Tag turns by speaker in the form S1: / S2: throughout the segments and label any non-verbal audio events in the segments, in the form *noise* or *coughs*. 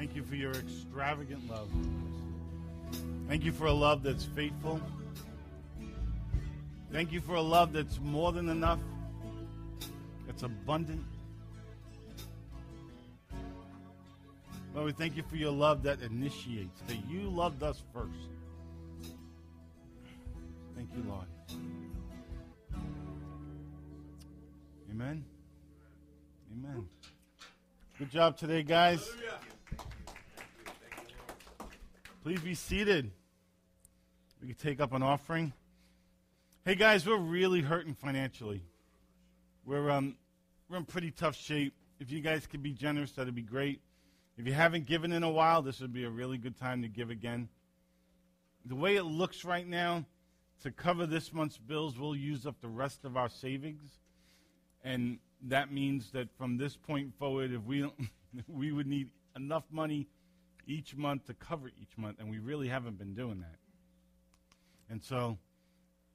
S1: Thank you for your extravagant love. Thank you for a love that's faithful. Thank you for a love that's more than enough, that's abundant. Lord, we thank you for your love that initiates, that you loved us first. Thank you, Lord. Amen. Amen. Good job today, guys. Please be seated. We can take up an offering. Hey, guys, we're really hurting financially. We're, um, we're in pretty tough shape. If you guys could be generous, that'd be great. If you haven't given in a while, this would be a really good time to give again. The way it looks right now, to cover this month's bills, we'll use up the rest of our savings. And that means that from this point forward, if we, don't, *laughs* we would need enough money each month to cover each month, and we really haven't been doing that. And so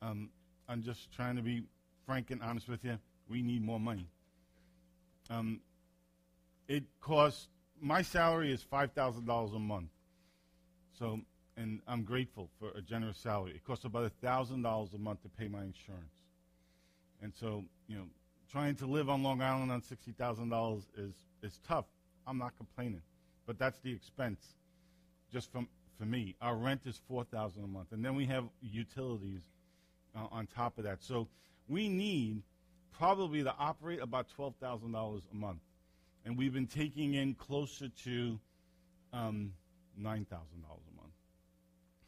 S1: um, I'm just trying to be frank and honest with you. We need more money. Um, it costs, my salary is $5,000 a month. So, and I'm grateful for a generous salary. It costs about $1,000 a month to pay my insurance. And so, you know, trying to live on Long Island on $60,000 is, is tough. I'm not complaining. But that's the expense just from, for me. Our rent is 4000 a month. And then we have utilities uh, on top of that. So we need probably to operate about $12,000 a month. And we've been taking in closer to um, $9,000 a month.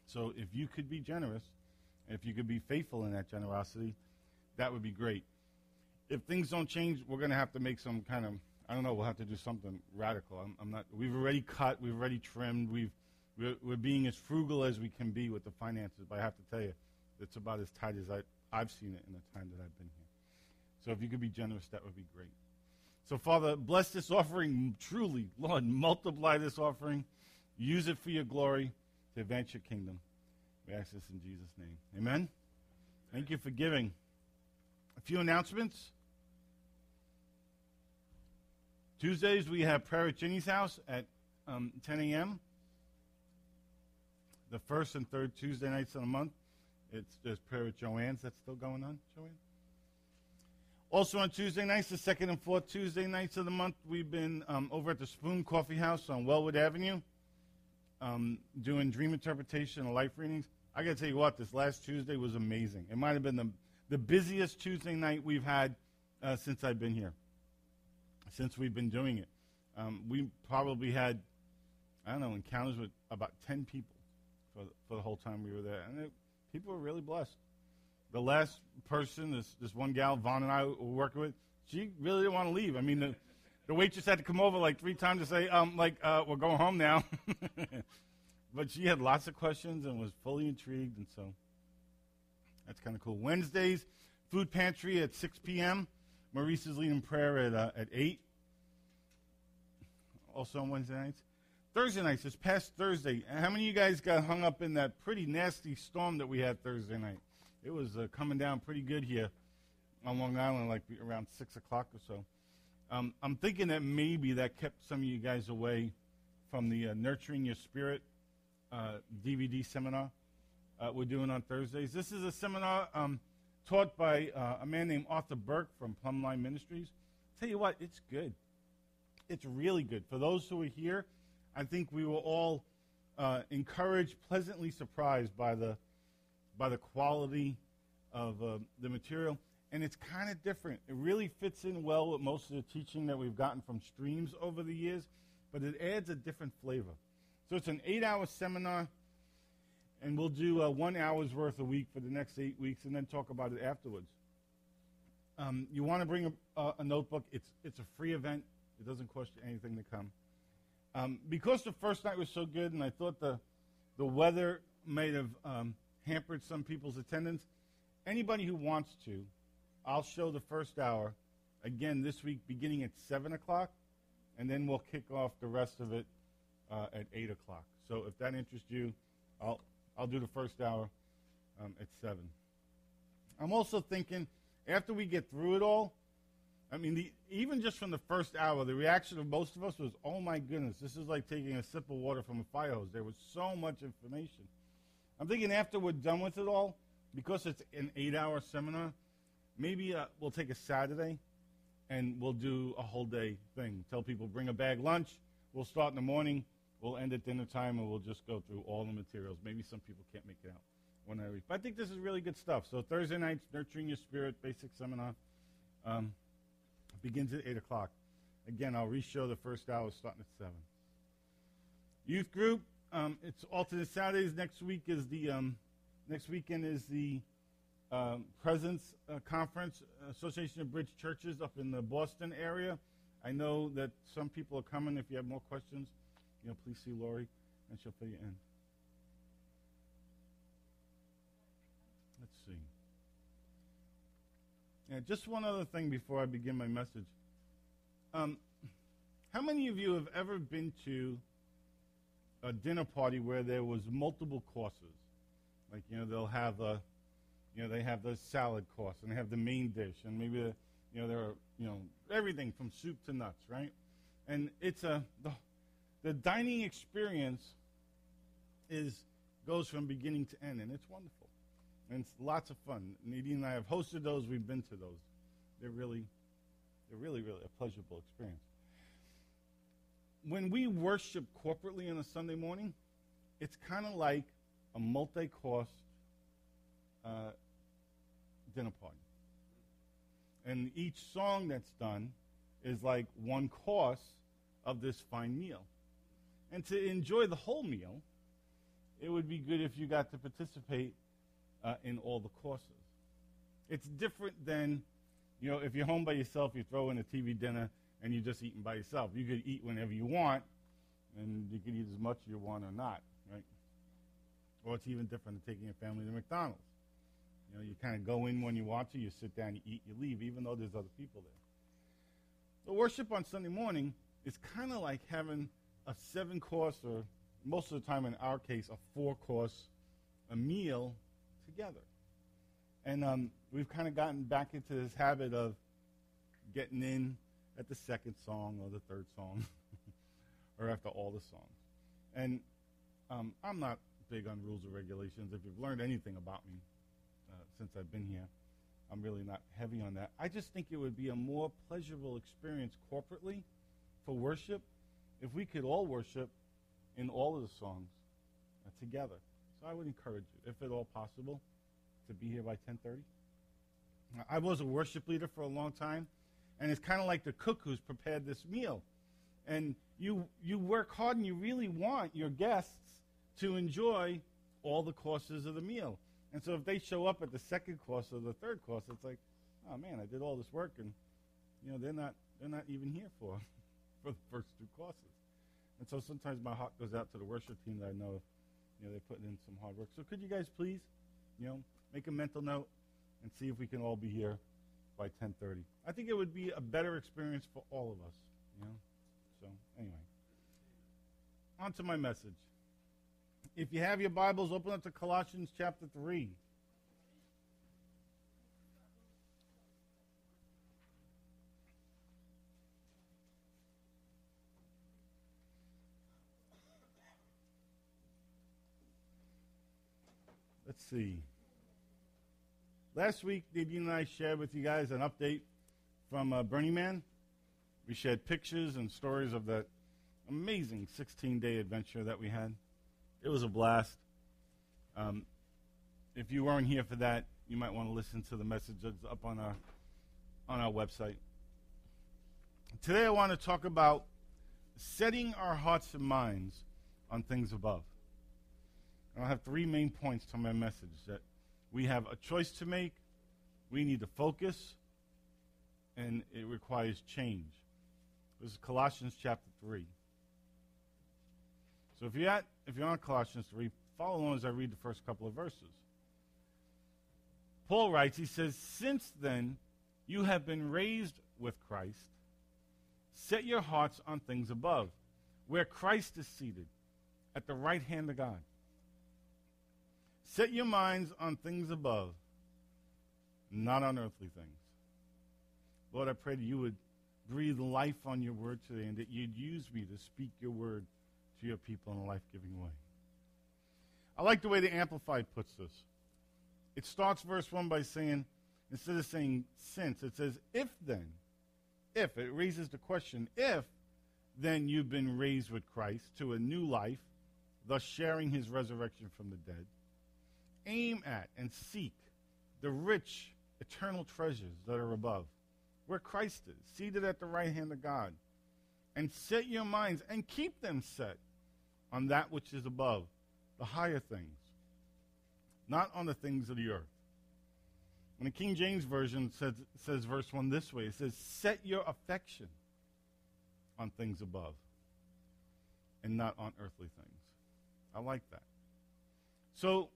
S1: So if you could be generous, if you could be faithful in that generosity, that would be great. If things don't change, we're going to have to make some kind of I don't know. We'll have to do something radical. I'm, I'm not. We've already cut. We've already trimmed. We've we're, we're, being as frugal as we can be with the finances. But I have to tell you, it's about as tight as I, I've seen it in the time that I've been here. So if you could be generous, that would be great. So Father, bless this offering truly, Lord. Multiply this offering. Use it for your glory to advance your kingdom. We ask this in Jesus' name. Amen. Thank you for giving. A few announcements. Tuesdays, we have prayer at Ginny's house at um, 10 a.m. The first and third Tuesday nights of the month, it's there's prayer at Joanne's. That's still going on, Joanne? Also on Tuesday nights, the second and fourth Tuesday nights of the month, we've been um, over at the Spoon Coffee House on Wellwood Avenue um, doing dream interpretation and life readings. I got to tell you what, this last Tuesday was amazing. It might have been the, the busiest Tuesday night we've had uh, since I've been here since we've been doing it. Um, we probably had, I don't know, encounters with about 10 people for, for the whole time we were there. And it, people were really blessed. The last person, this, this one gal, Vaughn and I were working with, she really didn't want to leave. I mean, the, the waitress had to come over like three times to say, um, like, uh, we're going home now. *laughs* but she had lots of questions and was fully intrigued, and so that's kind of cool. Wednesdays, food pantry at 6 p.m. Maurice is leading prayer at, uh, at 8. Also on Wednesday nights. Thursday nights, this past Thursday, how many of you guys got hung up in that pretty nasty storm that we had Thursday night? It was uh, coming down pretty good here on Long Island, like around 6 o'clock or so. Um, I'm thinking that maybe that kept some of you guys away from the uh, Nurturing Your Spirit uh, DVD seminar uh, we're doing on Thursdays. This is a seminar um, taught by uh, a man named Arthur Burke from Plumbline Ministries. Tell you what, it's good. It's really good. For those who are here, I think we were all uh, encouraged, pleasantly surprised by the by the quality of uh, the material, and it's kind of different. It really fits in well with most of the teaching that we've gotten from streams over the years, but it adds a different flavor. So it's an eight-hour seminar and we'll do uh, one hour's worth a week for the next eight weeks, and then talk about it afterwards. Um, you want to bring a, a, notebook? It's it's a free event. It doesn't cost you anything to come. Um, because the first night was so good, and I thought the the weather might have um, hampered some people's attendance. Anybody who wants to, I'll show the first hour again this week, beginning at seven o'clock, and then we'll kick off the rest of it uh, at eight o'clock. So if that interests you, I'll I'll do the first hour um, at 7. I'm also thinking, after we get through it all, I mean, the, even just from the first hour, the reaction of most of us was, "Oh my goodness, this is like taking a sip of water from a fire hose." There was so much information. I'm thinking after we're done with it all, because it's an eight-hour seminar, maybe uh, we'll take a Saturday and we'll do a whole day thing. Tell people bring a bag lunch. We'll start in the morning. We'll end at dinner time, and we'll just go through all the materials. Maybe some people can't make it out one night a week, but I think this is really good stuff. So Thursday nights, nurturing your spirit, basic seminar. Um, begins at 8 o'clock. Again, I'll re-show the first hour starting at 7. Youth group, um, it's alternate Saturdays. Next week is the, um, next weekend is the um, Presence uh, Conference, Association of Bridge Churches up in the Boston area. I know that some people are coming. If you have more questions, you know, please see Lori, and she'll fill you in. Let's see. Yeah, just one other thing before I begin my message. Um, how many of you have ever been to a dinner party where there was multiple courses? Like, you know, they'll have a, you know, they have the salad course and they have the main dish and maybe, the, you know, there are, you know, everything from soup to nuts, right? And it's a, the, the dining experience is, goes from beginning to end and it's wonderful. And it's lots of fun. Nadine and I have hosted those. We've been to those. They're really, they're really, really a pleasurable experience. When we worship corporately on a Sunday morning, it's kind of like a multi-course uh, dinner party. And each song that's done is like one course of this fine meal. And to enjoy the whole meal, it would be good if you got to participate uh, in all the courses. It's different than, you know, if you're home by yourself, you throw in a TV dinner and you're just eating by yourself. You could eat whenever you want, and you could eat as much as you want or not, right? Or it's even different than taking your family to McDonald's. You know, you kind of go in when you want to, you sit down, you eat, you leave, even though there's other people there. The worship on Sunday morning is kind of like having a seven course, or most of the time in our case, a four course, a meal together. And um, we've kind of gotten back into this habit of getting in at the second song or the third song *laughs* or after all the songs. And um, I'm not big on rules or regulations. If you've learned anything about me uh, since I've been here, I'm really not heavy on that. I just think it would be a more pleasurable experience corporately for worship if we could all worship in all of the songs uh, together. So I would encourage you, if at all possible, to be here by 10:30. I was a worship leader for a long time, and it's kind of like the cook who's prepared this meal. And you you work hard and you really want your guests to enjoy all the courses of the meal. And so if they show up at the second course or the third course, it's like, oh man, I did all this work and you know, they're not they're not even here for *laughs* for the first two classes. And so sometimes my heart goes out to the worship team that I know you know, they're putting in some hard work. So could you guys please, you know, make a mental note and see if we can all be here by 10:30. I think it would be a better experience for all of us, you know. So, anyway. On to my message. If you have your Bibles, open up to Colossians chapter 3. Let's see. Last week, Nadine and I shared with you guys an update from uh, Burning Man. We shared pictures and stories of that amazing 16 day adventure that we had. It was a blast. Um, if you weren't here for that, you might want to listen to the message up on our, on our website. Today, I want to talk about setting our hearts and minds on things above. And I have three main points to my message that we have a choice to make, we need to focus, and it requires change. This is Colossians chapter 3. So if you're, at, if you're on Colossians 3, follow along as I read the first couple of verses. Paul writes, he says, Since then you have been raised with Christ, set your hearts on things above, where Christ is seated at the right hand of God. Set your minds on things above, not on earthly things. Lord, I pray that you would breathe life on your word today and that you'd use me to speak your word to your people in a life giving way. I like the way the Amplified puts this. It starts verse 1 by saying, instead of saying since, it says, if then, if, it raises the question, if then you've been raised with Christ to a new life, thus sharing his resurrection from the dead, aim at and seek the rich eternal treasures that are above, where Christ is, seated at the right hand of God. And set your minds and keep them set on that which is above, the higher things, not on the things of the earth. When the King James Version says, says verse 1 this way, it says, Set your affection on things above and not on earthly things. I like that. So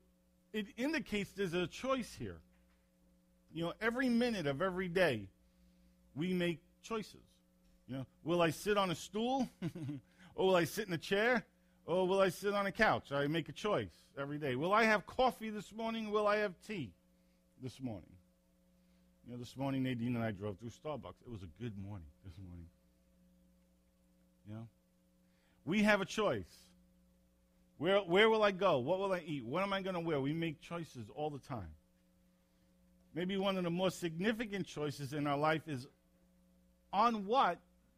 S1: it indicates there's a choice here. You know, every minute of every day, we make choices. You know, will I sit on a stool? *laughs* or will I sit in a chair? Or will I sit on a couch? I make a choice every day. Will I have coffee this morning? Will I have tea this morning? You know, this morning Nadine and I drove through Starbucks. It was a good morning this morning. You know? We have a choice. Where, where will I go? What will I eat? What am I going to wear? We make choices all the time. Maybe one of the most significant choices in our life is on what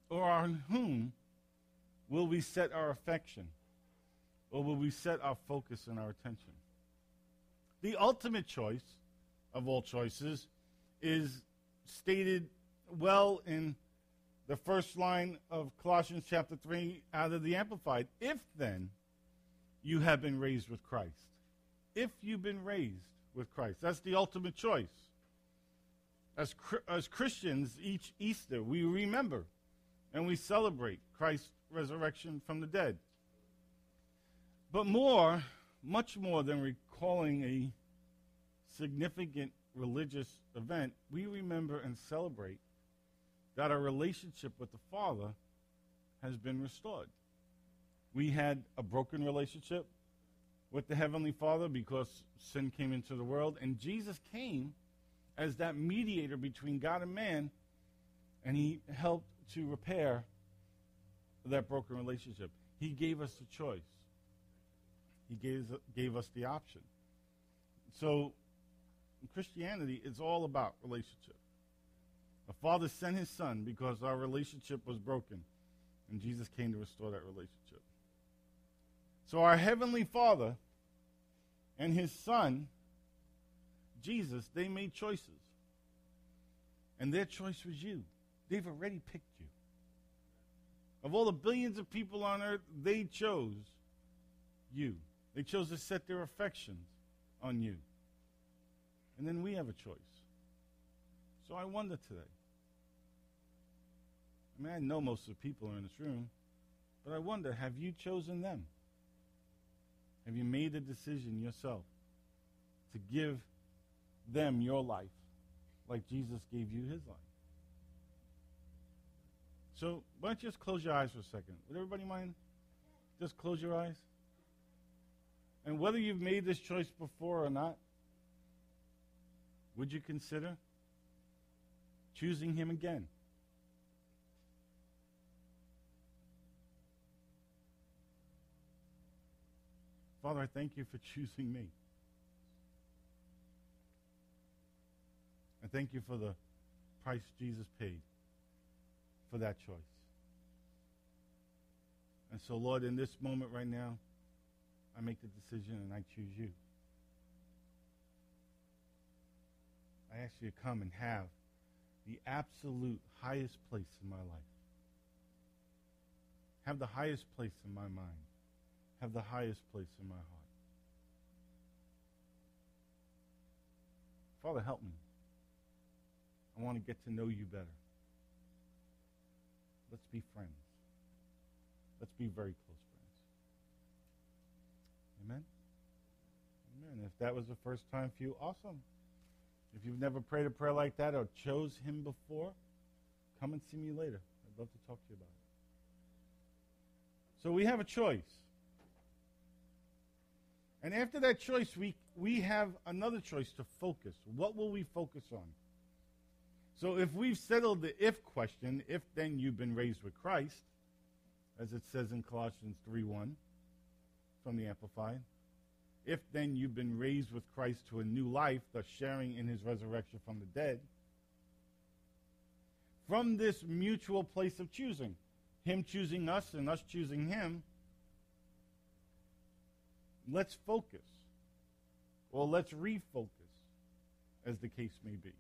S1: or on whom will we set our affection? Or will we set our focus and our attention? The ultimate choice of all choices is stated well in the first line of Colossians chapter 3 out of the Amplified. If then you have been raised with Christ. If you've been raised with Christ. That's the ultimate choice. As, as Christians, each Easter, we remember and we celebrate Christ's resurrection from the dead. But more, much more than recalling a significant religious event, we remember and celebrate that our relationship with the Father has been restored. We had a broken relationship with the Heavenly Father because sin came into the world, and Jesus came as that mediator between God and man, and he helped to repair that broken relationship. He gave us the choice. He gave, gave us the option. So Christianity is all about relationship. The Father sent his Son because our relationship was broken, and Jesus came to restore that relationship. So our Heavenly Father and his Son, Jesus, they made choices. And their choice was you. They've already picked you. Of all the billions of people on earth, they chose you. They chose to set their affections on you. And then we have a choice. So I wonder today. I mean, I know most of the people are in this room, but I wonder have you chosen them? Have you made a decision yourself to give them your life like Jesus gave you his life? So, why don't you just close your eyes for a second? Would everybody mind? Just close your eyes. And whether you've made this choice before or not, would you consider choosing him again? Father, I thank you for choosing me. I thank you for the price Jesus paid for that choice. And so, Lord, in this moment right now, I make the decision and I choose you. I ask you to come and have the absolute highest place in my life. Have the highest place in my mind have the highest place in my heart. Father, help me. I want to get to know you better. Let's be friends. Let's be very close friends. Amen? Amen. If that was the first time for you, awesome. If you've never prayed a prayer like that or chose him before, come and see me later. I'd love to talk to you about it. So we have a choice. And after that choice, we, we have another choice to focus. What will we focus on? So if we've settled the if question, if then you've been raised with Christ, as it says in Colossians 3:1 from the Amplified, if then you've been raised with Christ to a new life, thus sharing in his resurrection from the dead, from this mutual place of choosing, him choosing us and us choosing him, let's focus, or let's refocus, as the case may be.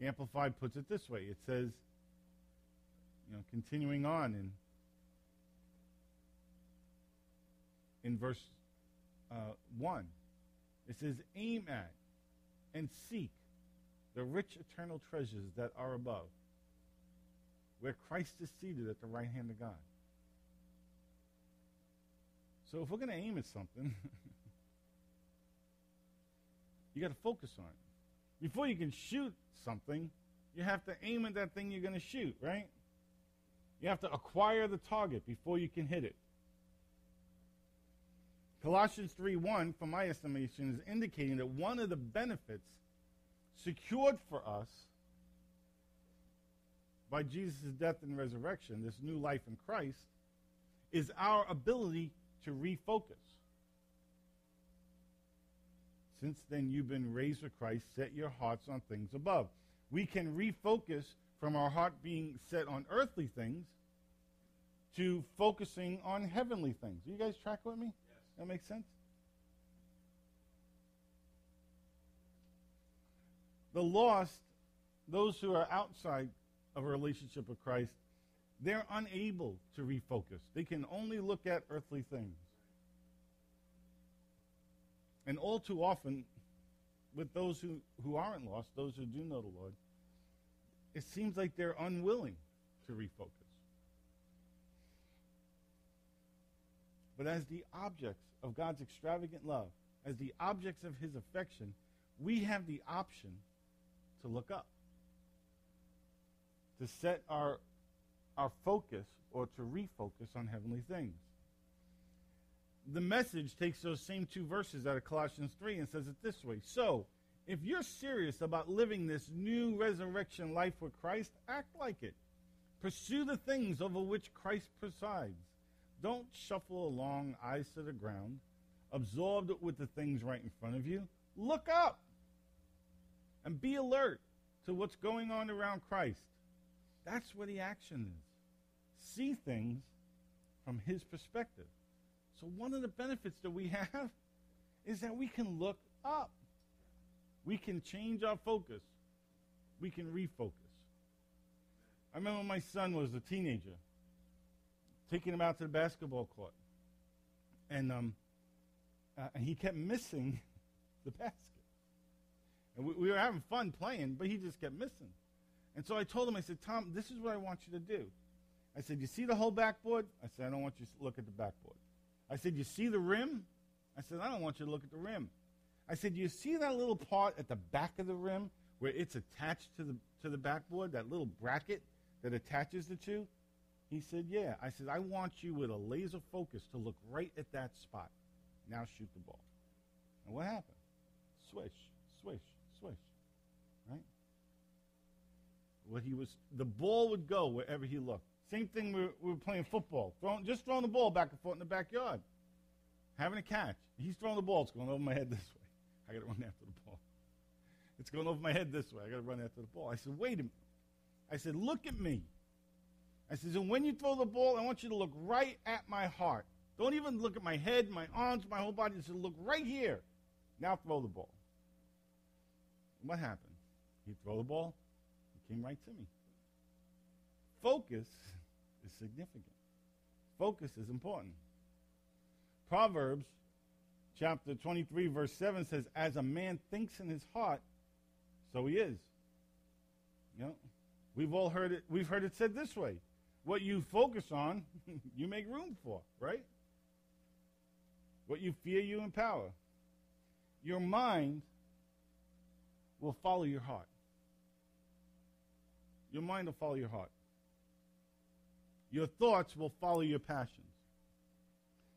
S1: The Amplified puts it this way it says, you know, continuing on in, in verse uh, 1, it says, aim at and seek the rich eternal treasures that are above, where Christ is seated at the right hand of God. So if we're going to aim at something, *laughs* you got to focus on it. Before you can shoot something, you have to aim at that thing you're going to shoot, right? You have to acquire the target before you can hit it. Colossians 3:1, from my estimation, is indicating that one of the benefits secured for us by Jesus' death and resurrection, this new life in Christ, is our ability to refocus. Since then you've been raised with Christ, set your hearts on things above. We can refocus from our heart being set on earthly things to focusing on heavenly things. You guys track with me? Yes. That makes sense? The lost, those who are outside of a relationship with Christ, they're unable to refocus. They can only look at earthly things. And all too often, with those who, who aren't lost, those who do know the Lord, it seems like they're unwilling to refocus. But as the objects of God's extravagant love, as the objects of his affection, we have the option to look up, to set our, our focus or to refocus on heavenly things. The message takes those same two verses out of Colossians 3 and says it this way So, if you're serious about living this new resurrection life with Christ, act like it. Pursue the things over which Christ presides. Don't shuffle along, eyes to the ground, absorbed with the things right in front of you. Look up and be alert to what's going on around Christ. That's where the action is. See things from his perspective. So, one of the benefits that we *laughs* have is that we can look up. We can change our focus. We can refocus. I remember my son was a teenager, taking him out to the basketball court. And um, uh, he kept missing *laughs* the basket. And we, we were having fun playing, but he just kept missing. And so I told him, I said, Tom, this is what I want you to do. I said, You see the whole backboard? I said, I don't want you to look at the backboard. I said, You see the rim? I said, I don't want you to look at the rim. I said, You see that little part at the back of the rim where it's attached to the, to the backboard, that little bracket that attaches the two? He said, Yeah. I said, I want you with a laser focus to look right at that spot. Now shoot the ball. And what happened? Swish, swish, swish. What he was, the ball would go wherever he looked. Same thing we were, we were playing football. Throwing, just throwing the ball back and forth in the backyard. Having a catch. He's throwing the ball. It's going over my head this way. *laughs* I got to run after the ball. It's going over my head this way. I got to run after the ball. I said, wait a minute. I said, look at me. I said, and when you throw the ball, I want you to look right at my heart. Don't even look at my head, my arms, my whole body. Just look right here. Now throw the ball. what happened? He throw the ball. Came right to me. Focus is significant. Focus is important. Proverbs chapter 23, verse 7 says, As a man thinks in his heart, so he is. You know, we've all heard it, we've heard it said this way. What you focus on, *laughs* you make room for, right? What you fear, you empower. Your mind will follow your heart. Your mind will follow your heart. Your thoughts will follow your passions.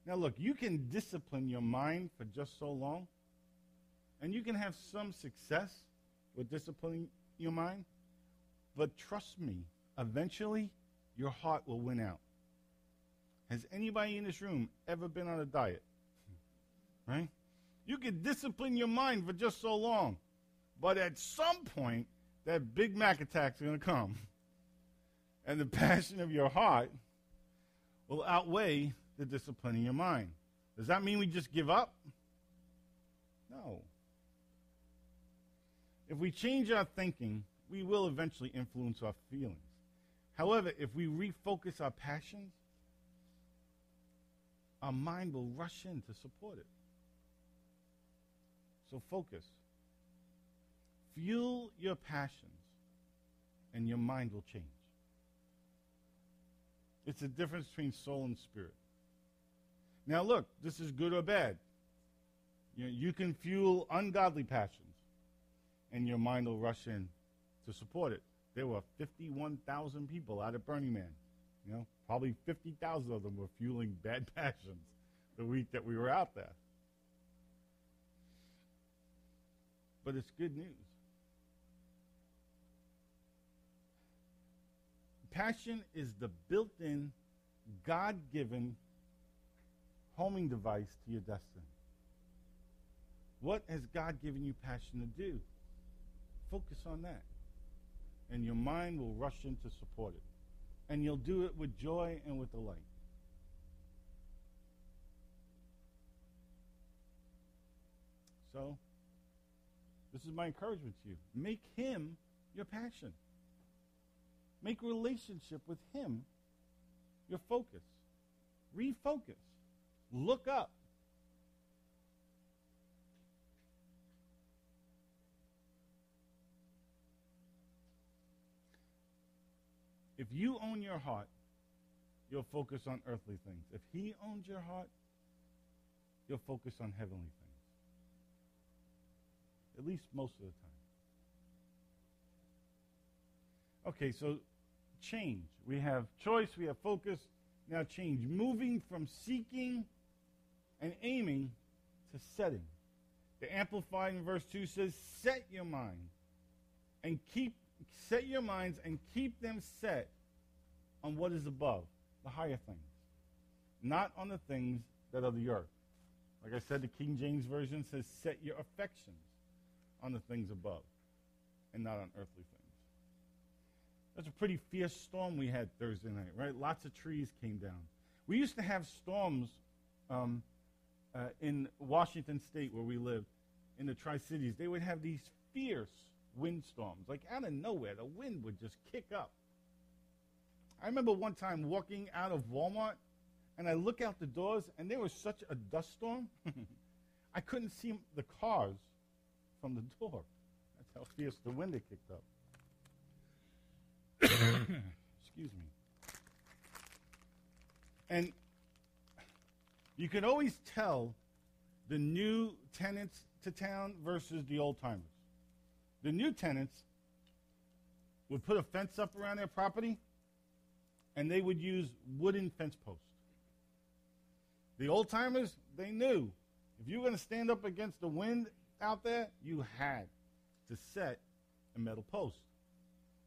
S1: Now, look, you can discipline your mind for just so long, and you can have some success with disciplining your mind. But trust me, eventually your heart will win out. Has anybody in this room ever been on a diet? Right? You can discipline your mind for just so long. But at some point, that Big Mac attack's are going to come. And the *laughs* passion of your heart will outweigh the discipline in your mind. Does that mean we just give up? No. If we change our thinking, we will eventually influence our feelings. However, if we refocus our passions, our mind will rush in to support it. So focus. Fuel your passions, and your mind will change. It's the difference between soul and spirit. Now, look, this is good or bad. You, know, you can fuel ungodly passions, and your mind will rush in to support it. There were 51,000 people out at Burning Man. You know, probably 50,000 of them were fueling *laughs* bad passions the week that we were out there. But it's good news. Passion is the built in, God given homing device to your destiny. What has God given you passion to do? Focus on that. And your mind will rush in to support it. And you'll do it with joy and with delight. So, this is my encouragement to you. Make him your passion. Make relationship with him your focus. Refocus. Look up. If you own your heart, you'll focus on earthly things. If he owns your heart, you'll focus on heavenly things. At least most of the time. Okay, so change. We have choice, we have focus, now change. Moving from seeking and aiming to setting. The Amplified in verse 2 says, Set your mind and keep set your minds and keep them set on what is above, the higher things, not on the things that are the earth. Like I said, the King James Version says, Set your affections on the things above and not on earthly things. That's a pretty fierce storm we had Thursday night, right? Lots of trees came down. We used to have storms um, uh, in Washington State where we live, in the Tri Cities. They would have these fierce windstorms. Like out of nowhere, the wind would just kick up. I remember one time walking out of Walmart, and I look out the doors, and there was such a dust storm, *laughs* I couldn't see the cars from the door. That's how fierce the wind had kicked up. *coughs* Excuse me. And you can always tell the new tenants to town versus the old timers. The new tenants would put a fence up around their property and they would use wooden fence posts. The old timers, they knew if you were going to stand up against the wind out there, you had to set a metal post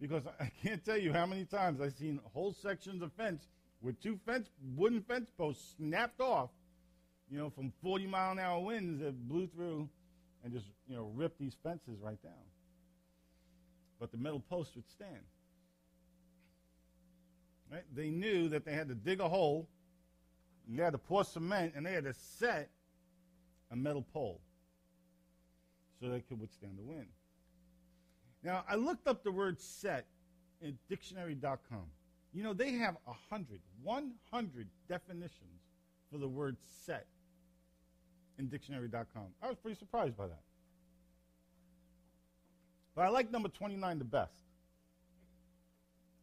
S1: because I can't tell you how many times I've seen whole sections of fence with two fence wooden fence posts snapped off, you know, from 40 mile an hour winds that blew through and just, you know, ripped these fences right down. But the metal post would stand. Right? They knew that they had to dig a hole, and they had to pour cement, and they had to set a metal pole so they could withstand the wind. Now, I looked up the word set in dictionary.com. You know, they have 100, 100 definitions for the word set in dictionary.com. I was pretty surprised by that. But I like number 29 the best.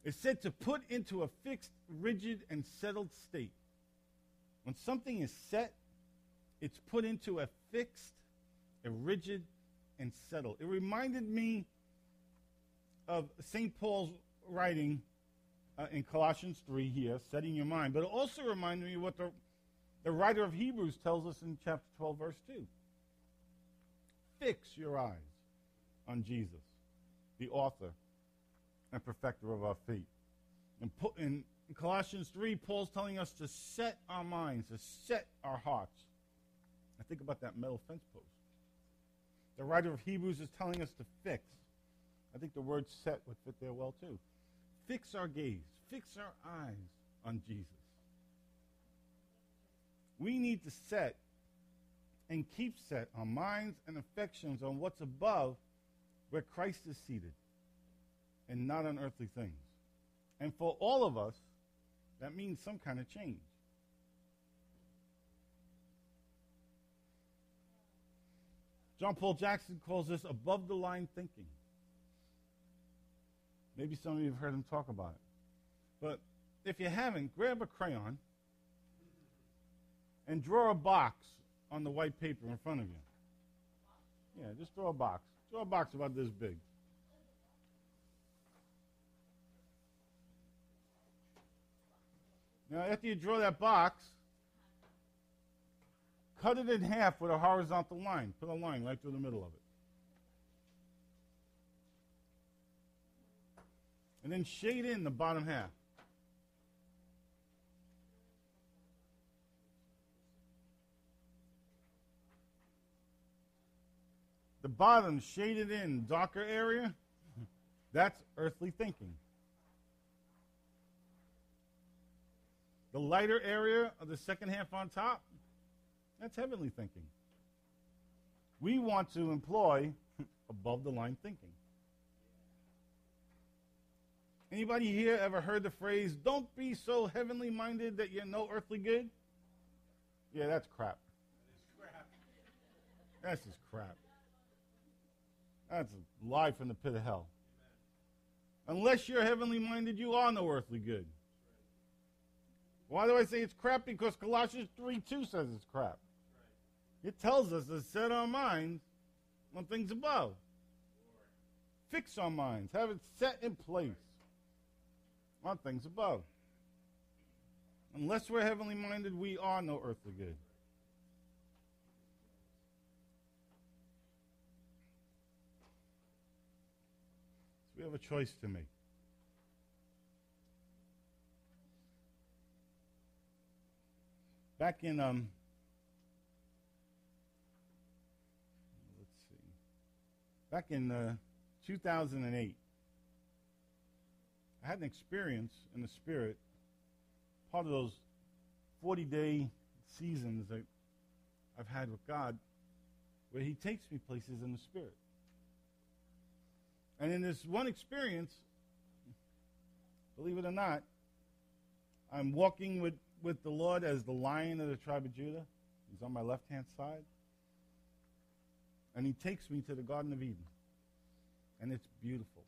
S1: It's said to put into a fixed, rigid, and settled state. When something is set, it's put into a fixed, a rigid, and settled. It reminded me of St. Paul's writing uh, in Colossians 3 here, setting your mind, but it also reminded me what the, the writer of Hebrews tells us in chapter 12, verse 2. Fix your eyes on Jesus. the author and perfecter of our faith. And in Colossians 3, Paul's telling us to set our minds, to set our hearts. I think about that metal fence post. The writer of Hebrews is telling us to fix. I think the word set would fit there well too. Fix our gaze, fix our eyes on Jesus. We need to set and keep set our minds and affections on what's above where Christ is seated and not on earthly things. And for all of us, that means some kind of change. John Paul Jackson calls this above the line thinking. Maybe some of you have heard him talk about it. But if you haven't, grab a crayon and draw a box on the white paper in front of you. Yeah, just draw a box. Draw a box about this big. Now, after you draw that box, cut it in half with a horizontal line. Put a line right through the middle of it. And then shade in the bottom half. The bottom shaded in, darker area, that's earthly thinking. The lighter area of the second half on top, that's heavenly thinking. We want to employ *laughs* above the line thinking. Anybody here ever heard the phrase, don't be so heavenly minded that you're no earthly good? Yeah, that's crap. That's just crap. That's lie from the pit of hell. Unless you're heavenly minded, you are no earthly good. Why do I say it's crap? Because Colossians 3 2 says it's crap. It tells us to set our minds on things above. Fix our minds, have it set in place on things above. Unless we're heavenly minded, we are no earthly good. So we have a choice to make. Back in um, let's see, back in uh, 2008, I had an experience in the spirit, part of those 40-day seasons that I've had with God, where He takes me places in the spirit. And in this one experience, believe it or not, I'm walking with, with the Lord as the lion of the tribe of Judah. He's on my left hand side. And he takes me to the Garden of Eden. And it's beautiful.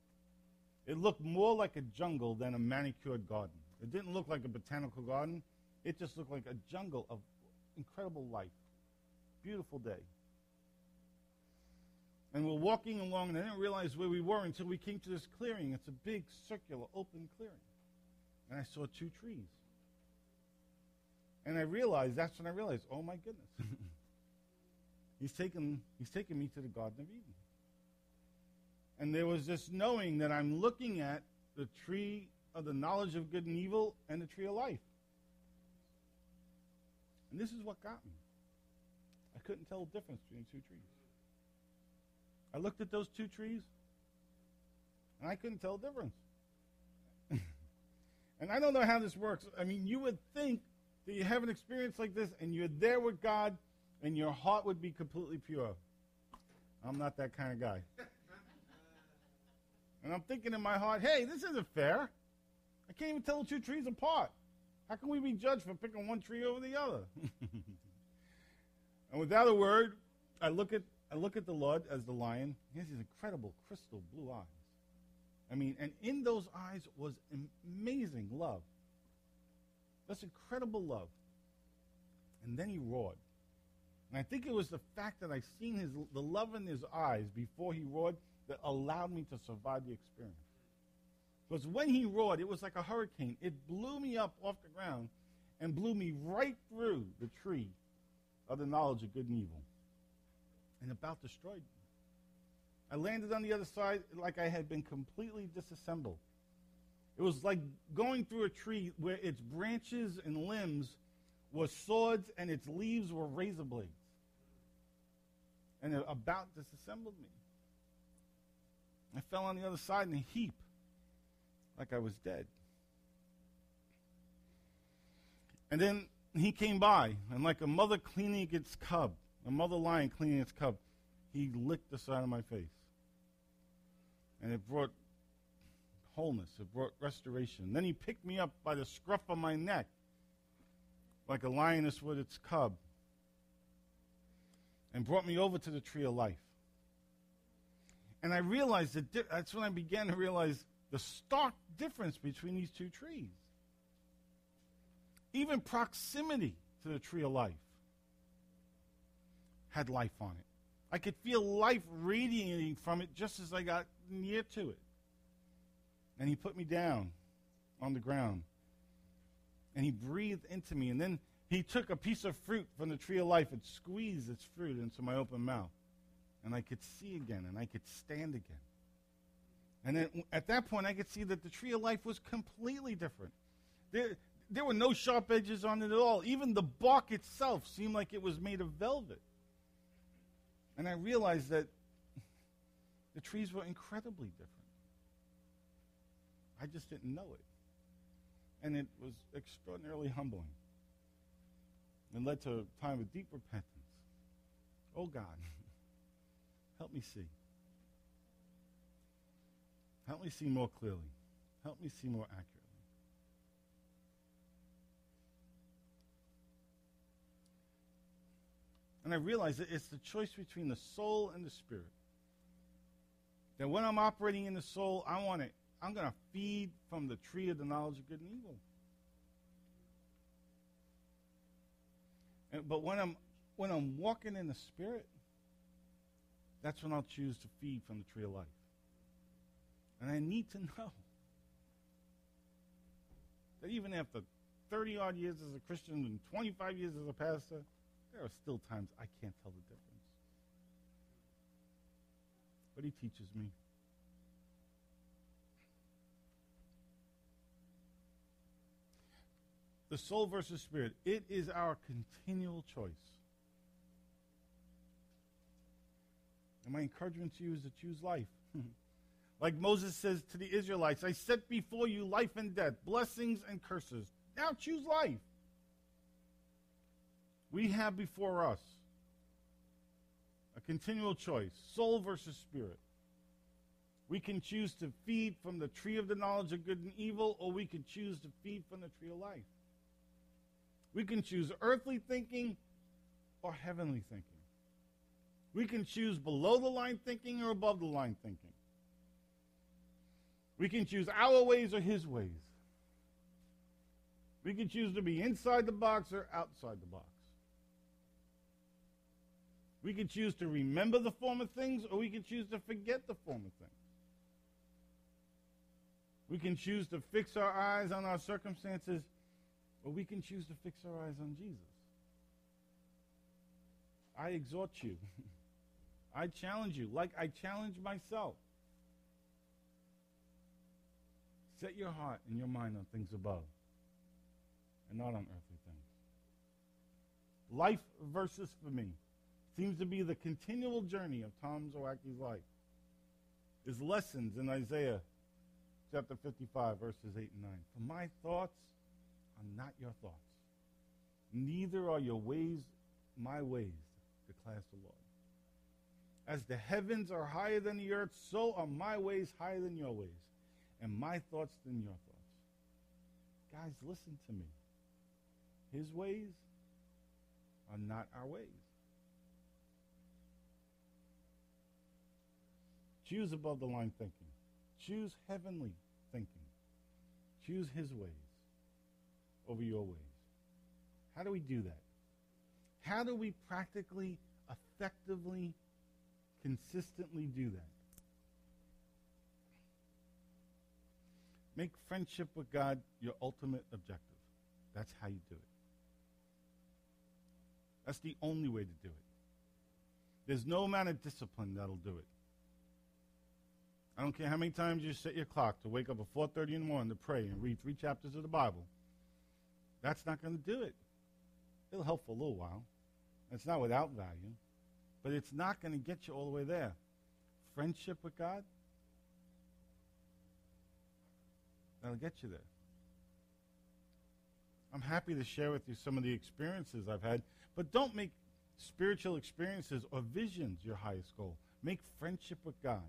S1: It looked more like a jungle than a manicured garden. It didn't look like a botanical garden. It just looked like a jungle of incredible life. Beautiful day. And we're walking along, and I didn't realize where we were until we came to this clearing. It's a big, circular, open clearing. And I saw two trees. And I realized, that's when I realized, oh my goodness. *laughs* he's taken he's taken me to the Garden of Eden. And there was this knowing that I'm looking at the tree of the knowledge of good and evil and the tree of life. And this is what got me. I couldn't tell the difference between two trees. I looked at those two trees, and I couldn't tell the difference. *laughs* and I don't know how this works. I mean, you would think that you have an experience like this, and you're there with God, and your heart would be completely pure. I'm not that kind of guy. *laughs* and I'm thinking in my heart, hey, this isn't fair. I can't even tell the two trees apart. How can we be judged for picking one tree over the other? *laughs* and without a word, I look at I look at the Lord as the lion. He has these incredible crystal blue eyes. I mean, and in those eyes was amazing love. That's incredible love. And then he roared. And I think it was the fact that I seen his the love in his eyes before he roared that allowed me to survive the experience. Because when he roared, it was like a hurricane. It blew me up off the ground and blew me right through the tree of the knowledge of good and evil and about destroyed me. I landed on the other side like I had been completely disassembled. It was like going through a tree where its branches and limbs were swords and its leaves were razor blades. And it about disassembled me. I fell on the other side in a heap like I was dead. And then he came by, and like a mother cleaning its cub, a mother lion cleaning its cub, he licked the side of my face. And it brought wholeness, it brought restoration. Then he picked me up by the scruff of my neck, like a lioness with its cub, and brought me over to the tree of life. And I realized that di- that's when I began to realize the stark difference between these two trees. Even proximity to the tree of life had life on it. I could feel life radiating from it just as I got near to it. And he put me down on the ground. And he breathed into me. And then he took a piece of fruit from the tree of life and squeezed its fruit into my open mouth. And I could see again and I could stand again. And then at that point, I could see that the tree of life was completely different. There, there were no sharp edges on it at all. Even the bark itself seemed like it was made of velvet. And I realized that the trees were incredibly different. I just didn't know it. And it was extraordinarily humbling and led to a time of deep repentance. Oh God, help me see. Help me see more clearly. Help me see more accurately. And I realize that it's the choice between the soul and the spirit. That when I'm operating in the soul, I want to, I'm going to feed from the tree of the knowledge of good and evil. And, but when I'm when I'm walking in the spirit, that's when I'll choose to feed from the tree of life. And I need to *laughs* know that even after 30 odd years as a Christian and 25 years as a pastor, there are still times I can't tell the difference. But he teaches me. The soul versus spirit, it is our continual choice. And my encouragement to you is to choose life. *laughs* like Moses says to the Israelites, I set before you life and death, blessings and curses. Now choose life. We have before us a continual choice soul versus spirit. We can choose to feed from the tree of the knowledge of good and evil, or we can choose to feed from the tree of life. We can choose earthly thinking or heavenly thinking. We can choose below the line thinking or above the line thinking. We can choose our ways or his ways. We can choose to be inside the box or outside the box. We can choose to remember the former things or we can choose to forget the former things. We can choose to fix our eyes on our circumstances or we can choose to fix our eyes on Jesus. I exhort you. *laughs* I challenge you, like I challenge myself. Set your heart and your mind on things above and not on earthly things. Life versus for me seems to be the continual journey of Tom Zawaki's life. His lessons in Isaiah chapter 55, verses 8 and 9. For my thoughts are not your thoughts, neither are your ways my ways, declares the Lord. As the heavens are higher than the earth, so are my ways higher than your ways, and my thoughts than your thoughts. Guys, listen to me. His ways are not our ways. Choose above the line thinking. Choose heavenly thinking. Choose his ways over your ways. How do we do that? How do we practically, effectively, consistently do that? Make friendship with God your ultimate objective. That's how you do it. That's the only way to do it. There's no amount of discipline that'll do it. I don't care how many times you set your clock to wake up at 4:30 in the morning to pray and read three chapters of the Bible. That's not going to do it. It'll help for a little while. It's not without value, but it's not going to get you all the way there. Friendship with God, that'll get you there. I'm happy to share with you some of the experiences I've had, but don't make spiritual experiences or visions your highest goal. Make friendship with God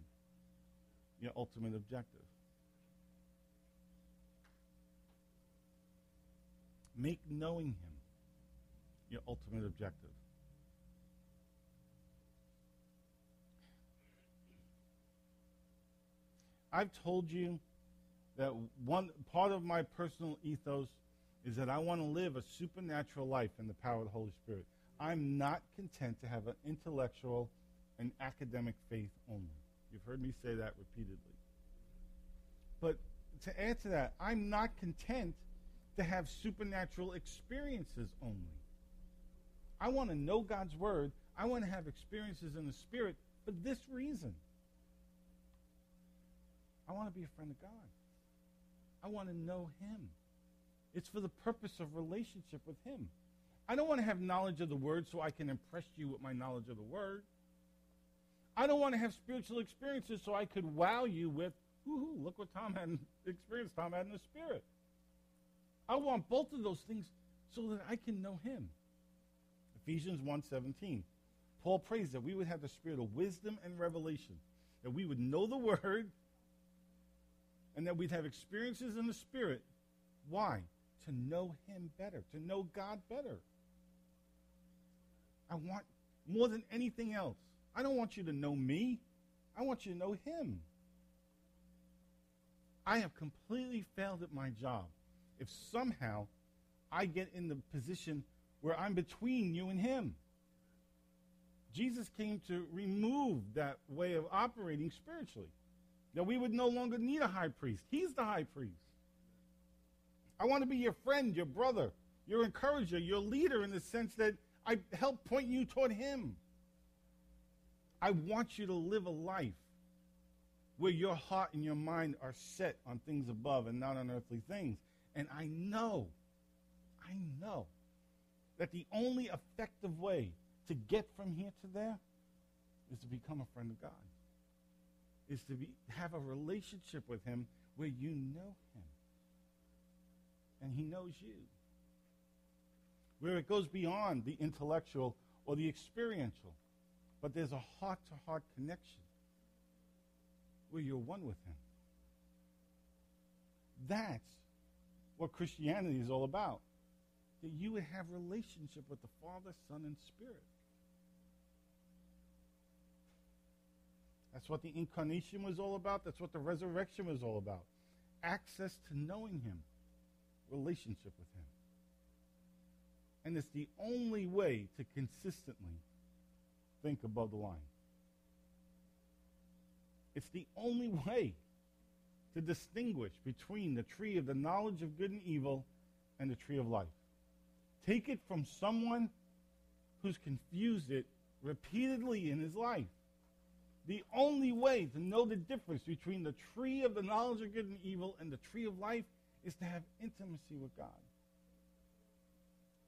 S1: your ultimate objective. Make knowing Him your ultimate objective. I've told you that one part of my personal ethos is that I want to live a supernatural life in the power of the Holy Spirit. I'm not content to have an intellectual and academic faith only. You've heard me say that repeatedly. But to add to that, I'm not content to have supernatural experiences only. I want to know God's Word. I want to have experiences in the Spirit for this reason. I want to be a friend of God. I want to know Him. It's for the purpose of relationship with Him. I don't want to have knowledge of the Word so I can impress you with my knowledge of the Word. I don't want to have spiritual experiences so I could wow you with, woohoo, look what Tom had experience Tom had in the Spirit. I want both of those things so that I can know Him. Ephesians 1.17. Paul prays that we would have the spirit of wisdom and revelation, that we would know the *laughs* Word, and that we'd have experiences in the Spirit. Why? To know Him better, to know God better. I want more than anything else. I don't want you to know me. I want you to know Him. I have completely failed at my job if somehow I get in the position where I'm between you and Him. Jesus came to remove that way of operating spiritually, that we would no longer need a high priest. He's the high priest. I want to be your friend, your brother, your encourager, your leader in the sense that I help point you toward Him. I want you to live a life where your heart and your mind are set on things above and not on earthly things. And I know, I know that the only effective way to get from here to there is to become a friend of God. Is to be, have a relationship with him where you know him. And he knows you. Where it goes beyond the intellectual or the experiential. But there's a heart to heart connection where you're one with him. That's what Christianity is all about. That you would have relationship with the Father, Son, and Spirit. That's what the incarnation was all about. That's what the resurrection was all about. Access to knowing him, relationship with him. And it's the only way to consistently think above the line. It's the only *laughs* way to distinguish between the tree of the knowledge of good and evil and the tree of life. Take it from someone who's confused it repeatedly in his life. The only way to know the difference between the tree of the knowledge of good and evil and the tree of life is to have intimacy with God.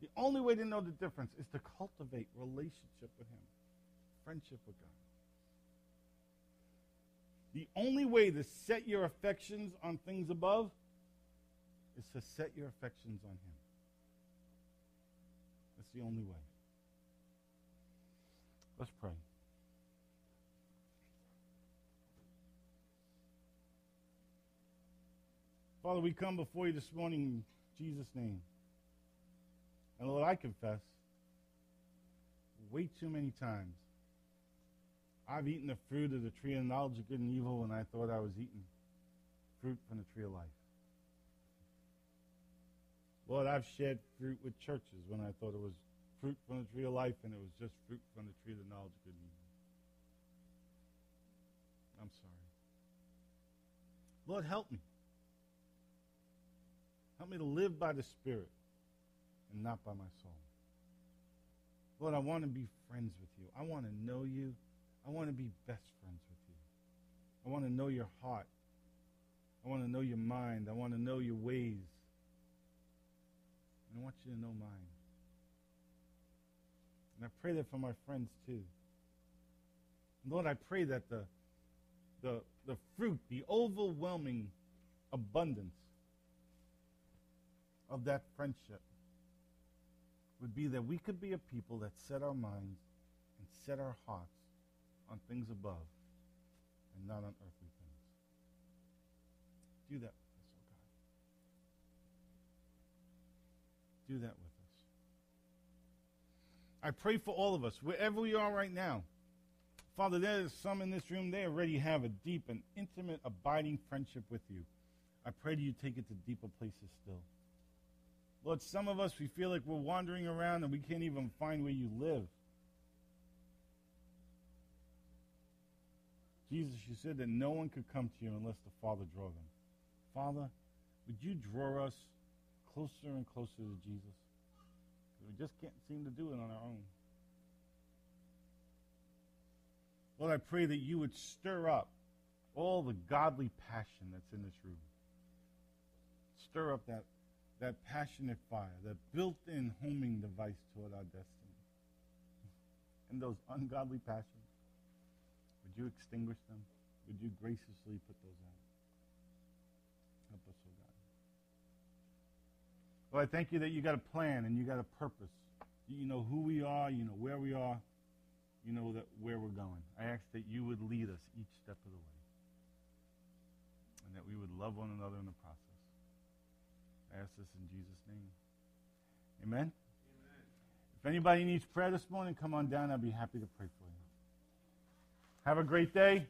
S1: The only way to know the difference is to cultivate relationship with Him, friendship with God. The only way to set your affections on things above is to set your affections on Him. That's the only way. Let's pray. Father, we come before you this morning in Jesus' name. And Lord, I confess, way too many times, I've eaten the fruit of the tree of knowledge of good and evil when I thought I was eating fruit from the tree of life. Lord, I've shared fruit with churches when I thought it was fruit from the tree of life and it was just fruit from the tree of the knowledge of good and evil. I'm sorry. Lord, help me. Help me to live by the Spirit and not by my soul. Lord, I want to be friends with you. I want to know you. I want to be best friends with you. I want to know your heart. I want to know your mind. I want to know your ways. And I want you to know mine. And I pray that for my friends too. And Lord, I pray that the, the, the fruit, the overwhelming abundance of that friendship would be that we could be a people that set our minds and set our hearts on things above and not on earthly things. Do that with us, oh God. Do that with us. I pray for all of us, wherever we are right now. Father, there is some in this room, they already have a deep and intimate, abiding friendship with you. I pray that you take it to deeper places still. Lord, some of us, we feel like we're wandering around and we can't even find where you live. Jesus, you said that no one could come to you unless the Father draw them. Father, would you draw us closer and closer to Jesus? We just can't seem to do it on our own. Lord, I pray that you would stir up all the godly passion that's in this room. Stir up that, that passionate fire, that built-in homing device toward our destiny. And those ungodly passions, would you extinguish them? Would you graciously put those out? Help us, oh God. Lord, I thank you that you got a plan and you got a purpose. You know who we are, you know where we are, you know that where we're going. I ask that you would lead us each step of the way. And that we would love one another in the process. Ask this in Jesus' name. Amen? Amen. If anybody needs prayer this morning, come on down. I'll be happy to pray for you. Have a great day.